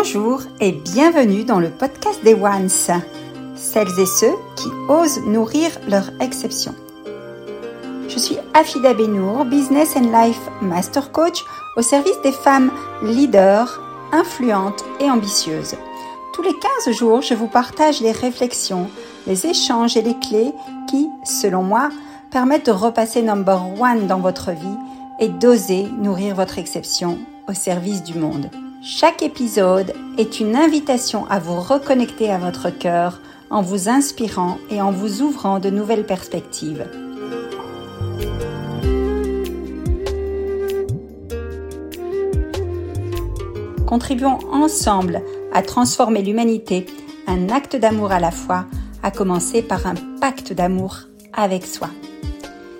Bonjour et bienvenue dans le podcast des Ones, celles et ceux qui osent nourrir leur exception. Je suis Afida Benour, Business and Life Master Coach au service des femmes leaders, influentes et ambitieuses. Tous les 15 jours, je vous partage les réflexions, les échanges et les clés qui, selon moi, permettent de repasser number one dans votre vie et d'oser nourrir votre exception au service du monde. Chaque épisode est une invitation à vous reconnecter à votre cœur en vous inspirant et en vous ouvrant de nouvelles perspectives. Contribuons ensemble à transformer l'humanité, un acte d'amour à la fois, à commencer par un pacte d'amour avec soi.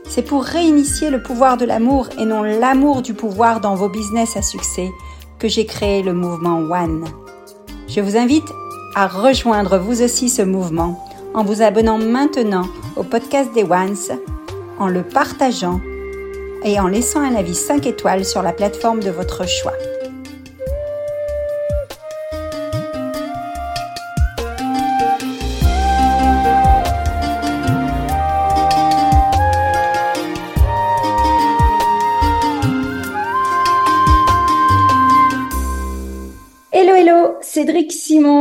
C'est pour réinitier le pouvoir de l'amour et non l'amour du pouvoir dans vos business à succès que j'ai créé le mouvement One. Je vous invite à rejoindre vous aussi ce mouvement en vous abonnant maintenant au podcast des Ones, en le partageant et en laissant un avis 5 étoiles sur la plateforme de votre choix.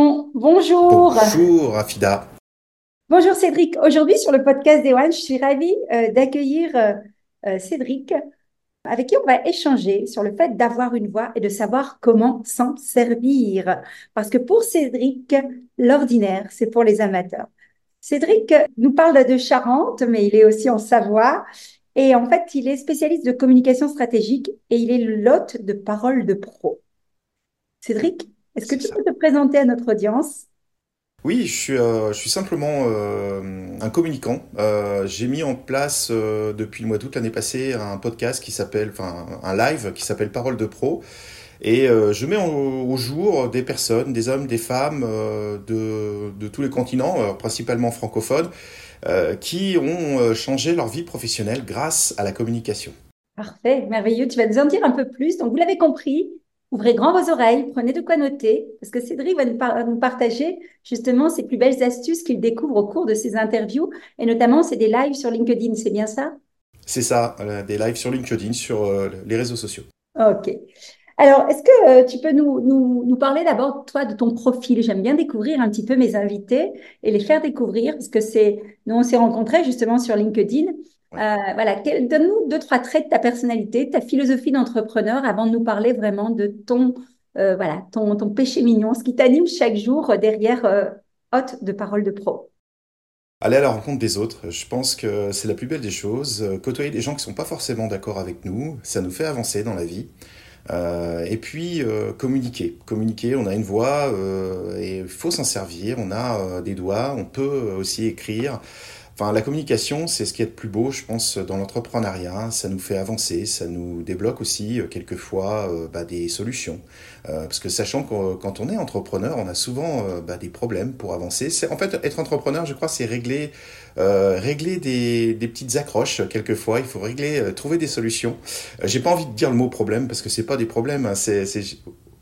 Simon. Bonjour. Bonjour Afida. Bonjour Cédric. Aujourd'hui sur le podcast des One, je suis ravie euh, d'accueillir euh, euh, Cédric avec qui on va échanger sur le fait d'avoir une voix et de savoir comment s'en servir. Parce que pour Cédric, l'ordinaire, c'est pour les amateurs. Cédric nous parle de Charente, mais il est aussi en Savoie. Et en fait, il est spécialiste de communication stratégique et il est l'hôte de Parole de Pro. Cédric, est-ce que tu peux te présenter à notre audience? Oui, je suis, euh, je suis simplement euh, un communicant. Euh, j'ai mis en place depuis le mois d'août l'année passée un podcast qui s'appelle, enfin un live qui s'appelle Parole de Pro. Et je mets au, jour des personnes, des hommes, des femmes de, de, tous les continents, principalement francophones, qui ont changé leur vie professionnelle grâce à la communication. Parfait, merveilleux. Tu vas nous en dire un peu plus. Donc, vous l'avez compris, Ouvrez grand vos oreilles, prenez de quoi noter, parce que Cédric va nous, partager justement ses plus belles astuces qu'il découvre au cours de ses interviews, et notamment c'est des lives sur LinkedIn, c'est bien ça? C'est ça, euh, des lives sur LinkedIn, sur euh, les réseaux sociaux. Ok. Alors, est-ce que euh, tu peux nous, nous, nous parler d'abord, toi, de ton profil? J'aime bien découvrir un petit peu mes invités et les faire découvrir, parce que c'est, nous, on s'est rencontrés justement sur LinkedIn. Euh, voilà, donne-nous deux, trois traits de ta personnalité, ta philosophie d'entrepreneur avant de nous parler vraiment de ton, euh, voilà, ton, ton péché mignon, ce qui t'anime chaque jour derrière euh, hôte de parole de pro. Aller à la rencontre des autres, je pense que c'est la plus belle des choses. Côtoyer des gens qui sont pas forcément d'accord avec nous, ça nous fait avancer dans la vie. et puis communiquer. Communiquer, on a une voix et il faut s'en servir. On a des doigts, on peut aussi écrire. Enfin, la communication, c'est ce qui est le plus beau, je pense, dans l'entrepreneuriat. Ça nous fait avancer, ça nous débloque aussi euh, quelquefois euh, bah, des solutions. Euh, parce que sachant que quand on est entrepreneur, on a souvent bah, des problèmes pour avancer. En fait, être entrepreneur, je crois, c'est régler, régler des, des, petites accroches. Quelquefois, il faut régler, trouver des solutions. J'ai pas envie de dire le mot problème parce que c'est pas des problèmes. Hein, c'est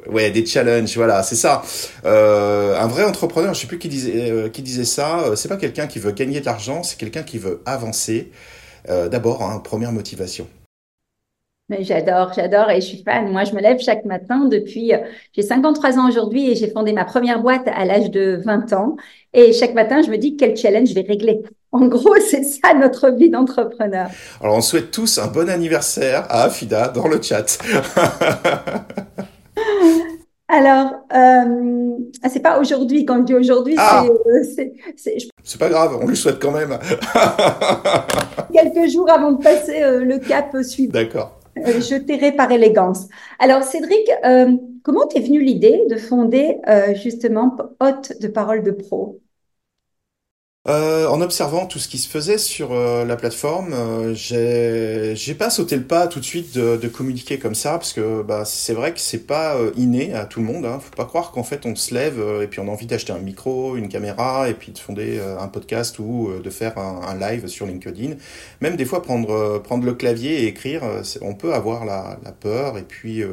Ouais, des challenges, voilà, c'est ça. Euh, un vrai entrepreneur, je sais plus qui disait, euh, qui disait ça, euh, c'est pas quelqu'un qui veut gagner de l'argent, c'est quelqu'un qui veut avancer. Euh, D'abord, hein, première motivation. J'adore, j'adore et je suis fan. Moi, je me lève chaque matin depuis, j'ai 53 ans aujourd'hui et j'ai fondé ma première boîte à l'âge de 20 ans. Et chaque matin, je me dis quel challenge je vais régler. En gros, c'est ça notre vie d'entrepreneur. Alors, on souhaite tous un bon anniversaire à Afida dans le chat. Alors, euh, ah, c'est pas aujourd'hui, quand je dis aujourd'hui, ah. c'est, euh, c'est, pas grave, on lui souhaite quand même. quelques jours avant de passer euh, le cap suivant. D'accord. Euh, je tairai par élégance. Alors, Cédric, comment t'es venu l'idée de fonder justement Hôte de Parole de Pro? Euh, en observant tout ce qui se faisait sur euh, la plateforme, euh, j'ai pas sauté le pas tout de suite de, de communiquer comme ça parce que bah c'est vrai que c'est pas euh, inné à tout le monde. Hein. Faut pas croire qu'en fait on se lève et puis on a envie d'acheter un micro, une caméra et puis de fonder un podcast ou de faire un, un, live sur LinkedIn. Même des fois prendre prendre le clavier et écrire, on peut avoir la, la peur et puis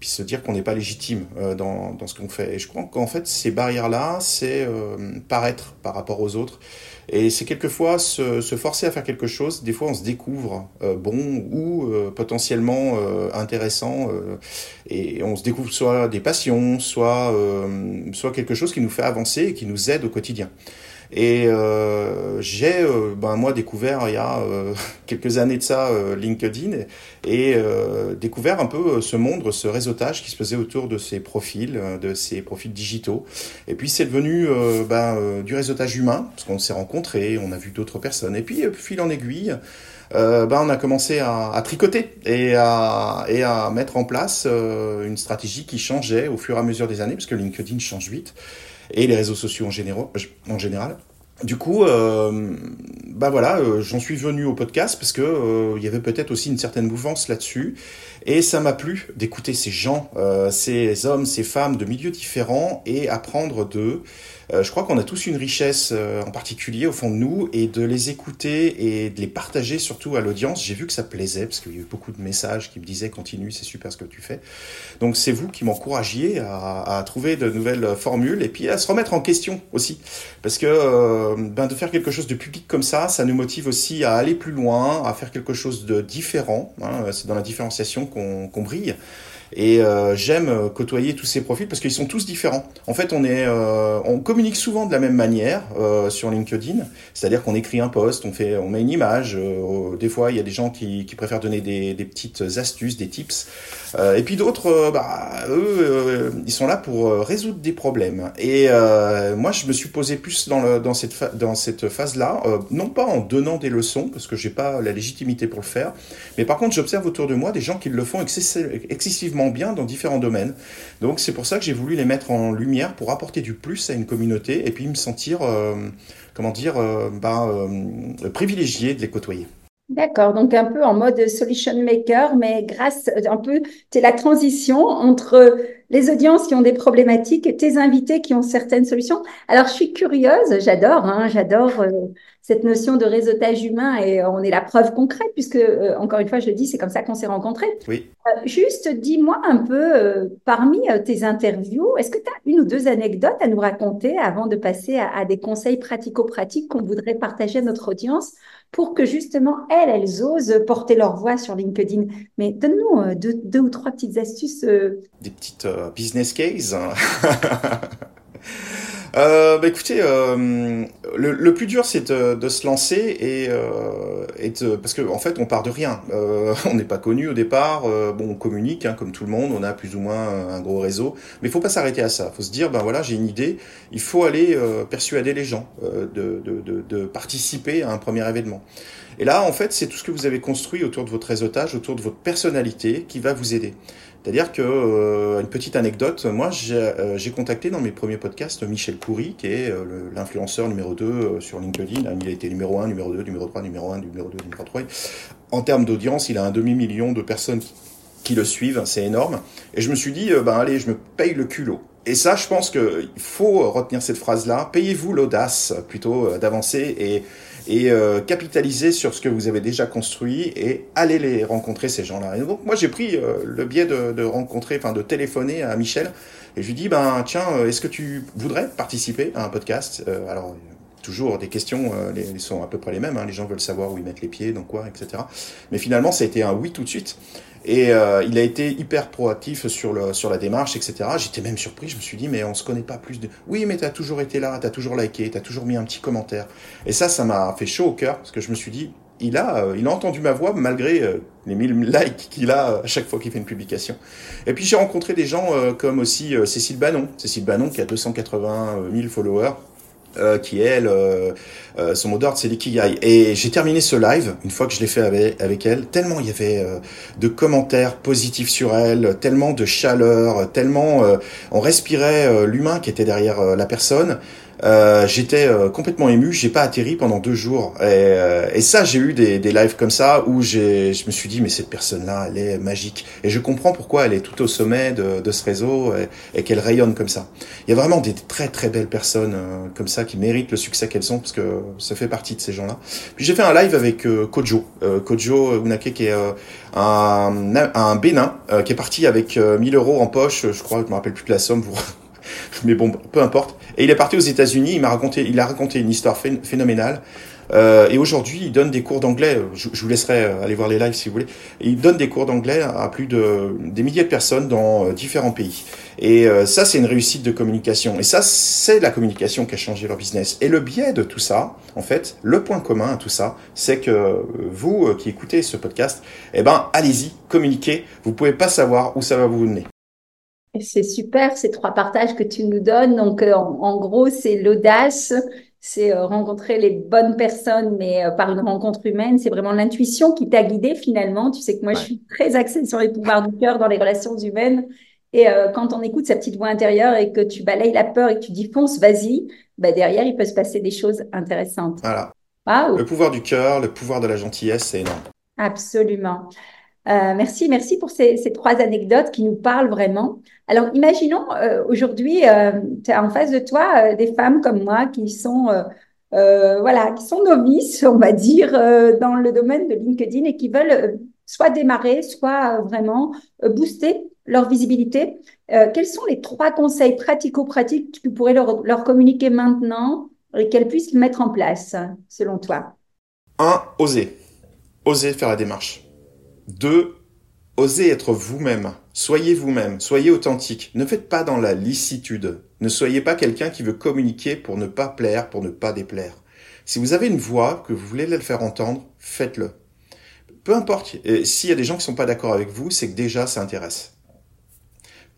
puis se dire qu'on n'est pas légitime euh, dans, dans ce qu'on fait. Et je crois qu'en fait, ces barrières-là, c'est euh, paraître par rapport aux autres. Et c'est quelquefois se, forcer à faire quelque chose. Des fois, on se découvre euh, bon ou euh, potentiellement euh, intéressant. et on se découvre soit des passions, soit quelque chose qui nous fait avancer et qui nous aide au quotidien. Et euh, j'ai, euh, ben, moi, découvert il y a euh, quelques années de ça LinkedIn et découvert un peu ce monde, ce réseautage qui se faisait autour de ces profils, de ces profils digitaux. Et puis c'est devenu ben, du réseautage humain, parce qu'on s'est rencontrés, on a vu d'autres personnes. Et puis, fil en aiguille, euh, ben, on a commencé à, à, tricoter et à, et à mettre en place euh, une stratégie qui changeait au fur et à mesure des années, parce que LinkedIn change vite et les réseaux sociaux en, général. Du coup, euh, bah voilà, euh, j'en suis venu au podcast parce que euh, il y avait peut-être aussi une certaine mouvance là-dessus, et ça m'a plu d'écouter ces gens, euh, ces hommes, ces femmes de milieux différents et apprendre d'eux. Euh, je crois qu'on a tous une richesse euh, en particulier au fond de nous et de les écouter et de les partager surtout à l'audience. J'ai vu que ça plaisait parce qu'il y a eu beaucoup de messages qui me disaient continue, c'est super ce que tu fais. Donc c'est vous qui m'encouragiez à, trouver de nouvelles formules et puis à se remettre en question aussi parce que ben de faire quelque chose de public comme ça, ça nous motive aussi à aller plus loin, à faire quelque chose de différent. Hein, c'est dans la différenciation qu'on qu brille. Et euh, j'aime euh, côtoyer tous ces profils parce qu'ils sont tous différents. En fait, on est, euh, on communique souvent de la même manière euh, sur LinkedIn, c'est-à-dire qu'on écrit un post, on fait, on met une image. Euh, des fois, il y a des gens qui, qui préfèrent donner des, des, petites astuces, des tips. et puis d'autres, bah, eux, ils sont là pour résoudre des problèmes. Et moi, je me suis posé plus dans, le, dans cette, dans cette phase-là, non pas en donnant des leçons parce que j'ai pas la légitimité pour le faire, mais par contre, j'observe autour de moi des gens qui le font excessivement bien dans différents domaines. Donc c'est pour ça que j'ai voulu les mettre en lumière pour apporter du plus à une communauté et puis me sentir, euh, comment dire, euh, bah, euh, privilégié de les côtoyer. D'accord, donc un peu en mode solution maker, mais grâce, un peu, c'est la transition entre les audiences qui ont des problématiques et tes invités qui ont certaines solutions. Alors, je suis curieuse, j'adore, hein, j'adore euh, cette notion de réseautage humain et on est la preuve concrète puisque, euh, encore une fois, je le dis, c'est comme ça qu'on s'est rencontrés. Oui. Euh, juste, dis-moi un peu, parmi tes interviews, est-ce que tu as une ou deux anecdotes à nous raconter avant de passer à, à des conseils pratico-pratiques qu'on voudrait partager à notre audience? Pour que justement, elles, elles osent porter leur voix sur LinkedIn. Mais donne-nous euh, deux, ou trois petites astuces. Euh. Des petites euh, business cases. Euh, bah écoutez, euh, le, le, plus dur c'est de, de, se lancer et, euh, et de, parce qu'en en fait on part de rien. Euh, on n'est pas connu au départ. Euh, bon, on communique hein, comme tout le monde. On a plus ou moins un gros réseau, mais il faut pas s'arrêter à ça. Il faut se dire ben voilà j'ai une idée. Il faut aller euh, persuader les gens de, de, de, participer à un premier événement. Et là en fait c'est tout ce que vous avez construit autour de votre réseautage, autour de votre personnalité qui va vous aider. C'est-à-dire que, euh, une petite anecdote, moi j'ai euh, contacté dans mes premiers podcasts Michel Coury, qui est euh, l'influenceur numéro 2 euh, sur LinkedIn. Il a été numéro 1, numéro 2, numéro 3, numéro 1, numéro 2, numéro 3. En termes d'audience, il a un demi-million de personnes qui, qui le suivent, c'est énorme. Et je me suis dit, ben allez, je me paye le culot. Et ça, je pense qu'il faut retenir cette phrase-là. Payez-vous l'audace plutôt d'avancer et et euh, capitaliser sur ce que vous avez déjà construit et aller les rencontrer ces gens-là. Et donc moi j'ai pris euh, le biais de, de, rencontrer, enfin de téléphoner à Michel et je lui dis ben tiens euh, est-ce que tu voudrais participer à un podcast? Euh, Alors toujours des questions euh, les, sont à peu près les mêmes, hein, les gens veulent savoir où ils mettent les pieds, donc quoi, etc. Mais finalement ça a été un oui tout de suite. Et euh, il a été hyper proactif sur, le, sur la démarche, etc. J'étais même surpris, je me suis dit, mais on se connaît pas plus de... Oui, mais tu as toujours été là, tu as toujours liké, tu as toujours mis un petit commentaire. Et ça, ça m'a fait chaud au cœur, parce que je me suis dit, il a, euh, il a entendu ma voix malgré euh, les 1000 likes qu'il a à chaque fois qu'il fait une publication. Et puis j'ai rencontré des gens comme aussi Cécile Bannon. Cécile Bannon qui a 280 000 followers euh, qui elle, euh, euh, son mot d'ordre c'est l'ikigai. Et j'ai terminé ce live, une fois que je l'ai fait avec, avec, elle, tellement il y avait euh, de commentaires positifs sur elle, tellement de chaleur, tellement on respirait l'humain qui était derrière la personne. Euh, j'étais euh, complètement ému, j'ai pas atterri pendant deux jours. Et, euh, et ça, j'ai eu des, des lives comme ça où je me suis dit mais cette personne-là, elle est magique. Et je comprends pourquoi elle est tout au sommet de, de ce réseau et, et qu'elle rayonne comme ça. Il y a vraiment des très très belles personnes comme ça qui méritent le succès qu'elles ont parce que ça fait partie de ces gens-là. Puis j'ai fait un live avec Kojo, Kojo Unake qui est un, un Bénin qui est parti avec 1000 euros en poche, je crois, je me rappelle plus de la somme. Mais bon, peu importe. Et il est parti aux États-Unis. Il m'a raconté, il a raconté une histoire phénoménale. Euh, et aujourd'hui, il donne des cours d'anglais. Je, vous laisserai euh, aller voir les lives si vous voulez. il donne des cours d'anglais à plus de des milliers de personnes dans euh, différents pays. Et ça, c'est une réussite de communication. Et ça, c'est la communication qui a changé leur business. Et le biais de tout ça, en fait, le point commun à tout ça, c'est que vous qui écoutez ce podcast, eh ben, allez-y, communiquez. Vous pouvez pas savoir où ça va vous mener. C'est super ces trois partages que tu nous donnes. Donc, euh, en, gros, c'est l'audace, c'est euh, rencontrer les bonnes personnes, mais euh, par une rencontre humaine. C'est vraiment l'intuition qui t'a guidé finalement. Tu sais que moi, je suis très axée sur les pouvoirs du cœur dans les relations humaines. Et quand on écoute sa petite voix intérieure et que tu balayes la peur et que tu dis fonce, vas-y, bah derrière, il peut se passer des choses intéressantes. Voilà. Le pouvoir du cœur, le pouvoir de la gentillesse, c'est énorme. Absolument. Euh, merci, merci pour ces, trois anecdotes qui nous parlent vraiment. Alors, imaginons euh, aujourd'hui, euh, tu as en face de toi des femmes comme moi qui sont, voilà, qui sont novices, on va dire, dans le domaine de LinkedIn et qui veulent soit démarrer, soit vraiment booster leur visibilité. quels sont les trois conseils pratico-pratiques que tu pourrais leur, leur communiquer maintenant et qu'elles puissent mettre en place, selon toi? Un, oser. Oser faire la démarche. Deux, osez être vous-même. Soyez vous-même, soyez authentique. Ne faites pas dans la licitude. Ne soyez pas quelqu'un qui veut communiquer pour ne pas plaire, pour ne pas déplaire. Si vous avez une voix, que vous voulez la faire entendre, faites-le. Peu importe, s'il y a des gens qui sont pas d'accord avec vous, c'est que déjà ça intéresse.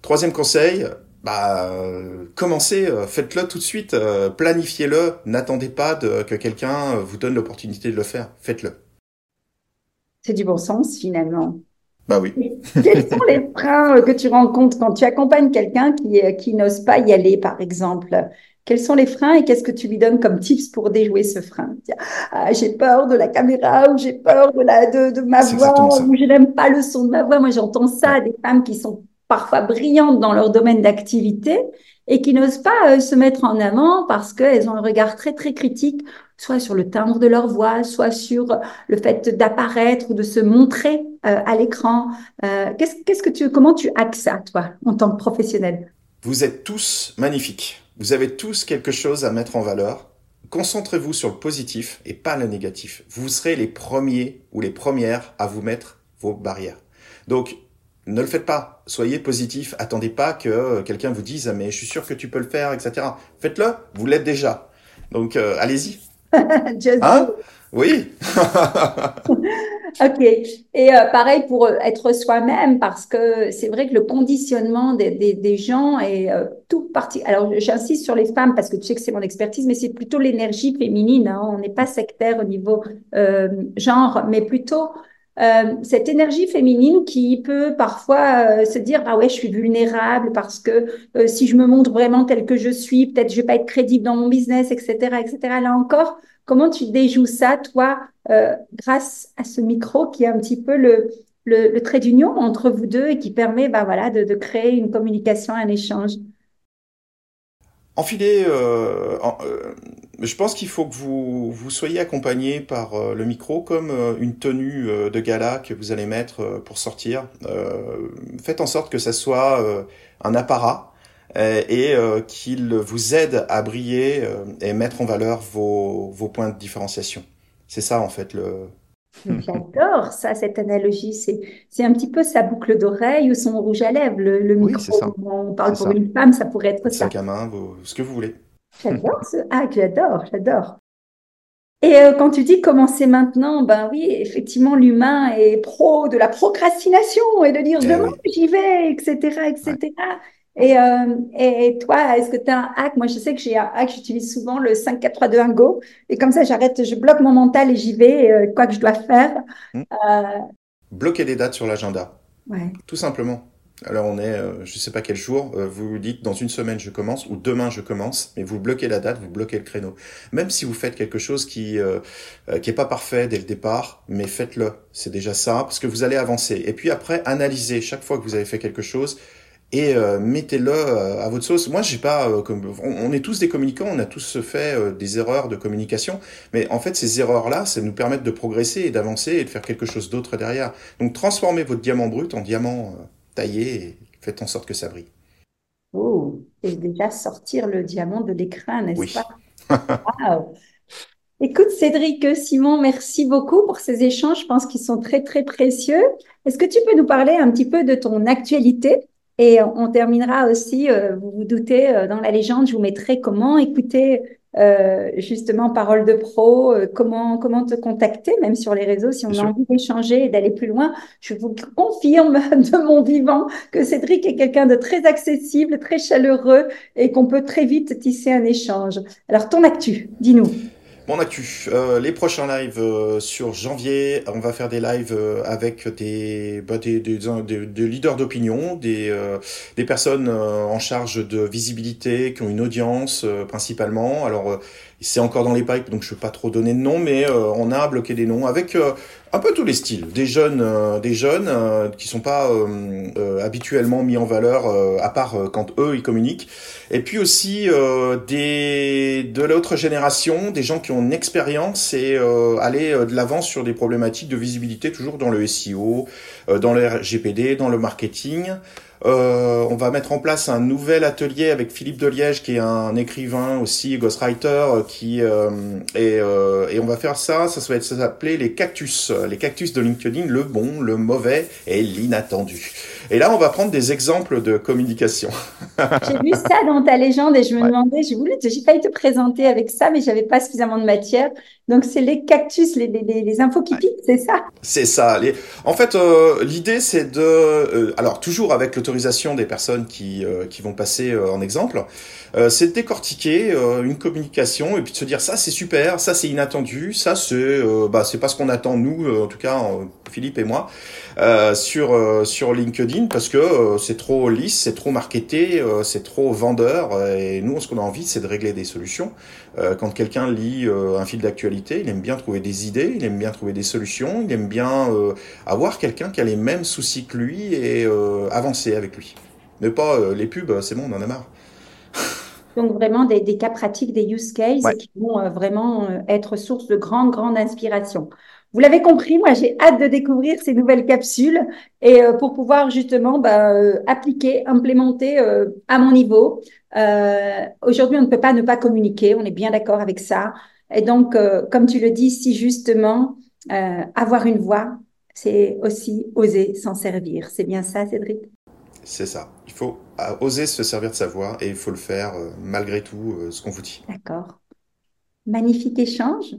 Troisième conseil, bah, commencez, euh, faites-le tout de suite, euh, planifiez-le, n'attendez pas que quelqu'un vous donne l'opportunité de le faire, faites-le. C'est du bon sens finalement. Bah oui. Quels sont les freins que tu rencontres quand tu accompagnes quelqu'un qui, euh, qui n'ose pas y aller, par exemple? Quels sont les freins et qu'est-ce que tu lui donnes comme tips pour déjouer ce frein? Ah, J'ai peur de la caméra ou j'ai peur de, la, de, de ma voix ou je n'aime pas le son de ma voix. Moi, j'entends ça des femmes qui sont parfois brillantes dans leur domaine d'activité et qui n'osent pas euh, se mettre en avant parce qu'elles ont un regard très très critique, soit sur le timbre de leur voix, soit sur le fait d'apparaître ou de se montrer euh, à l'écran. Euh, qu'est-ce, que tu, comment tu axes ça, toi, en tant que professionnel? Vous êtes tous magnifiques. Vous avez tous quelque chose à mettre en valeur. Concentrez-vous sur le positif et pas le négatif. Vous serez les premiers ou les premières à vous mettre vos barrières. Donc, ne le faites pas. Soyez positif. Attendez pas que quelqu'un vous dise mais je suis sûr que tu peux le faire, etc. Faites-le. Vous l'êtes déjà. Donc euh, allez-y. hein Oui. ok. Et euh, pareil pour euh, être soi-même parce que c'est vrai que le conditionnement des, des, des gens est tout parti. Alors j'insiste sur les femmes parce que tu sais que c'est mon expertise, mais c'est plutôt l'énergie féminine. Hein. On n'est pas sectaire au niveau genre, mais plutôt euh, cette énergie féminine qui peut parfois euh, se dire ah ouais je suis vulnérable parce que euh, si je me montre vraiment telle que je suis peut-être je vais pas être crédible dans mon business etc etc là encore comment tu déjoues ça toi grâce à ce micro qui est un petit peu le le, trait d'union entre vous deux et qui permet bah voilà de, créer une communication un échange? Enfiler, je pense qu'il faut que vous, vous soyez accompagné par euh, le micro comme euh, une tenue de gala que vous allez mettre pour sortir. faites en sorte que ça soit un apparat et qu'il vous aide à briller et mettre en valeur vos, vos points de différenciation. C'est ça en fait le, J'adore ça, cette analogie. C'est, un petit peu sa boucle d'oreille ou son rouge à lèvres, le, micro. Oui, ça. On parle pour une femme, ça pourrait être ça. Sac à main, ce que vous voulez. J'adore ce Ah, j'adore, j'adore. Et euh, quand tu dis commencer maintenant, ben oui, effectivement, l'humain est pro de la procrastination et de dire eh demain j'y vais, etc., etc. Et, euh, et toi, est-ce que tu as un hack? Moi, je sais que j'ai un hack, j'utilise souvent le 5, 4, 3, 2, 1, go. Et comme ça, j'arrête, je bloque mon mental et j'y vais, euh, quoi que je dois faire. Hmm. Bloquer des dates sur l'agenda. Ouais. Tout simplement. Alors on est, je sais pas quel jour, vous vous dites dans une semaine je commence ou demain je commence, mais vous bloquez la date, vous bloquez le créneau. Même si vous faites quelque chose qui qui est pas parfait dès le départ, mais faites-le. C'est déjà ça parce que vous allez avancer. Et puis après, analysez chaque fois que vous avez fait quelque chose et euh, mettez-le euh, à votre sauce. Moi, j'ai pas, euh, comme, on, est tous des communicants, on a tous fait des erreurs de communication, mais en fait, ces erreurs-là, ça nous permettent de progresser et d'avancer et de faire quelque chose d'autre derrière. Donc, transformez votre diamant brut en diamant taillé et faites en sorte que ça brille. Oh, et déjà sortir le diamant de l'écran, n'est-ce oui. pas? Wow. Écoute, Cédric, Simon, merci beaucoup pour ces échanges. Je pense qu'ils sont très, très précieux. Est-ce que tu peux nous parler un petit peu de ton actualité? Et on terminera aussi, euh, vous vous doutez, euh, dans la légende, je vous mettrai comment écouter euh, justement Parole de Pro, comment, comment te contacter, même sur les réseaux, si on a envie d'échanger et d'aller plus loin? Je vous confirme de mon vivant que Cédric est quelqu'un de très accessible, très chaleureux et qu'on peut très vite tisser un échange. Alors, ton actu, dis-nous. Mon actu, euh, les prochains lives euh, sur janvier, on va faire des lives euh, avec des, bah, des, des, des, leaders d'opinion, des, des personnes en charge de visibilité, qui ont une audience principalement. Alors c'est encore dans les pipes, donc je peux pas trop donner de noms, mais on a bloqué des noms avec un peu tous les styles, des jeunes, euh, des jeunes euh, qui sont pas euh, habituellement mis en valeur, à part quand eux ils communiquent, et puis aussi des de l'autre génération, des gens qui ont une expérience et aller de l'avant sur des problématiques de visibilité, toujours dans le SEO, dans le RGPD, dans le marketing. Euh, on va mettre en place un nouvel atelier avec Philippe Deliège, qui est un écrivain aussi, ghostwriter, euh, qui euh, et, euh, et on va faire ça. Ça va être s'appeler les cactus, les cactus de LinkedIn, le bon, le mauvais et l'inattendu. Et là, on va prendre des exemples de communication. j'ai vu ça dans ta légende et je me demandais, j'ai voulu, j'ai failli te présenter avec ça, mais j'avais pas suffisamment de matière. Donc, c'est les cactus, les, les, les infos qui piquent, c'est ça? C'est ça. Les... En fait, euh, l'idée, c'est de, euh, alors toujours avec l'autorisation des personnes qui euh, qui vont passer en exemple, c'est de décortiquer une communication et puis de se dire ça c'est super, ça c'est inattendu, ça c'est bah c'est pas ce qu'on attend nous, en tout cas Philippe et moi. Euh, sur euh, sur LinkedIn parce que euh, c'est trop lisse, c'est trop marketé, c'est trop vendeur et nous ce qu'on a envie c'est de régler des solutions. quand quelqu'un lit un fil d'actualité, il aime bien trouver des idées, il aime bien trouver des solutions, il aime bien avoir quelqu'un qui a les mêmes soucis que lui et avancer avec lui. Mais pas les pubs, c'est bon, on en a marre. Donc vraiment des, des, cas pratiques, des use cases qui vont vraiment être source de grande, grande inspiration. Vous l'avez compris, moi j'ai hâte de découvrir ces nouvelles capsules et euh, pour pouvoir justement bah, euh, appliquer, implémenter euh, à mon niveau. Aujourd'hui, on ne peut pas ne pas communiquer, on est bien d'accord avec ça. Et donc, comme tu le dis, si justement avoir une voix, c'est aussi oser s'en servir. C'est bien ça, Cédric? C'est ça. Il faut oser se servir de sa voix et il faut le faire malgré tout ce qu'on vous dit. D'accord. Magnifique échange.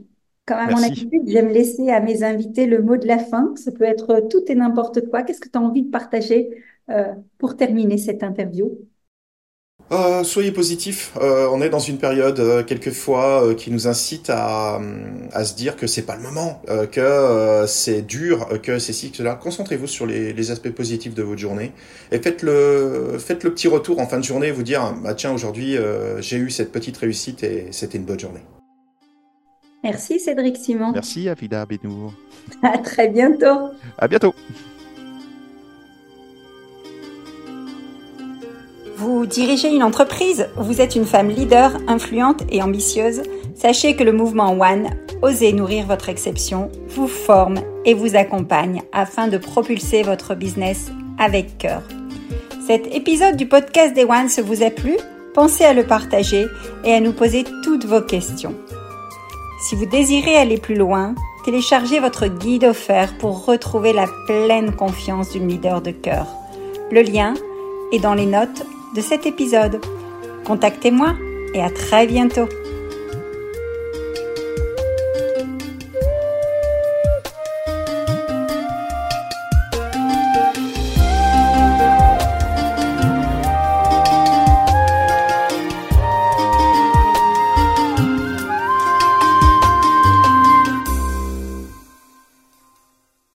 Comme à mon habitude, j'aime laisser à mes invités le mot de la fin. Ça peut être tout et n'importe quoi. Qu'est-ce que tu as envie de partager euh, pour terminer cette interview? Euh, soyez positifs. Euh, on est dans une période quelquefois qui nous incite à, à se dire que c'est pas le moment, que c'est dur, que c'est ci, que cela. Concentrez-vous sur les, les, aspects positifs de votre journée et faites le, faites le petit retour en fin de journée, vous dire bah tiens aujourd'hui j'ai eu cette petite réussite et c'était une bonne journée. Merci Cédric Simon. Merci Afida Benour. À très bientôt. À bientôt. Vous dirigez une entreprise, vous êtes une femme leader, influente et ambitieuse. Sachez que le mouvement One, Osez nourrir votre exception, vous forme et vous accompagne afin de propulser votre business avec cœur. Cet épisode du podcast des One se vous a plu? Pensez à le partager et à nous poser toutes vos questions. Si vous désirez aller plus loin, téléchargez votre guide offert pour retrouver la pleine confiance d'une leader de cœur. Le lien est dans les notes de cet épisode. Contactez-moi et à très bientôt.